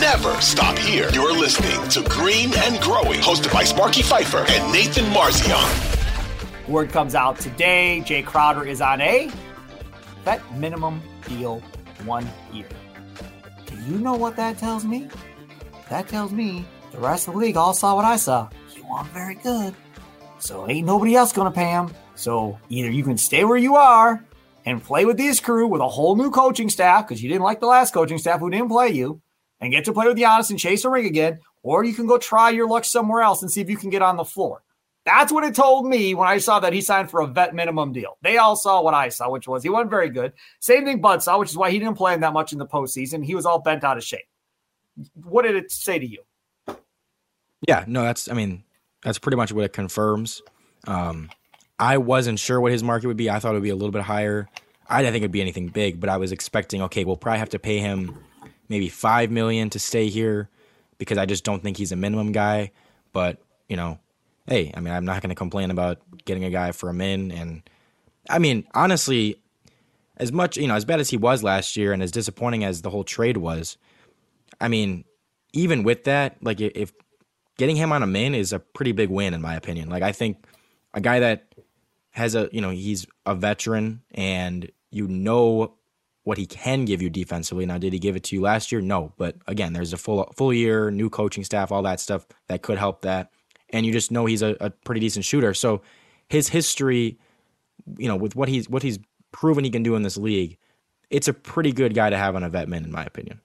Never stop here. You're listening to Green and Growing, hosted by Sparky Fifer and Nathan Marzion. Word comes out today. Jae Crowder is on a vet minimum deal one year. Do you know what that tells me? That tells me the rest of the league all saw what I saw. You want very good. So ain't nobody else gonna pay him. So either you can stay where you are and play with this crew with a whole new coaching staff because you didn't like the last coaching staff who didn't play you and get to play with Giannis and chase a ring again, or you can go try your luck somewhere else and see if you can get on the floor. That's what it told me when I saw that he signed for a vet minimum deal. They all saw what I saw, which was he wasn't very good. Same thing Bud saw, which is why he didn't play him that much in the postseason. He was all bent out of shape. What did it say to you? Yeah, no, that's I mean, that's pretty much what it confirms. Um, I wasn't sure what his market would be. I thought it would be a little bit higher. I didn't think it'd be anything big, but I was expecting, okay, we'll probably have to pay him maybe five million to stay here because I just don't think he's a minimum guy. But, you know, hey, I mean, I'm not gonna complain about getting a guy for a min and I mean, honestly, as much, you know, as bad as he was last year and as disappointing as the whole trade was, I mean, even with that, like if getting him on a min is a pretty big win in my opinion. Like I think a guy that has a you know he's a veteran and you know what he can give you defensively. Now, did he give it to you last year? No, but again, there's a full full year, new coaching staff, all that stuff that could help that, and you just know he's a, a pretty decent shooter. So his history, you know, with what he's what he's proven he can do in this league, it's a pretty good guy to have on a vet min, in my opinion.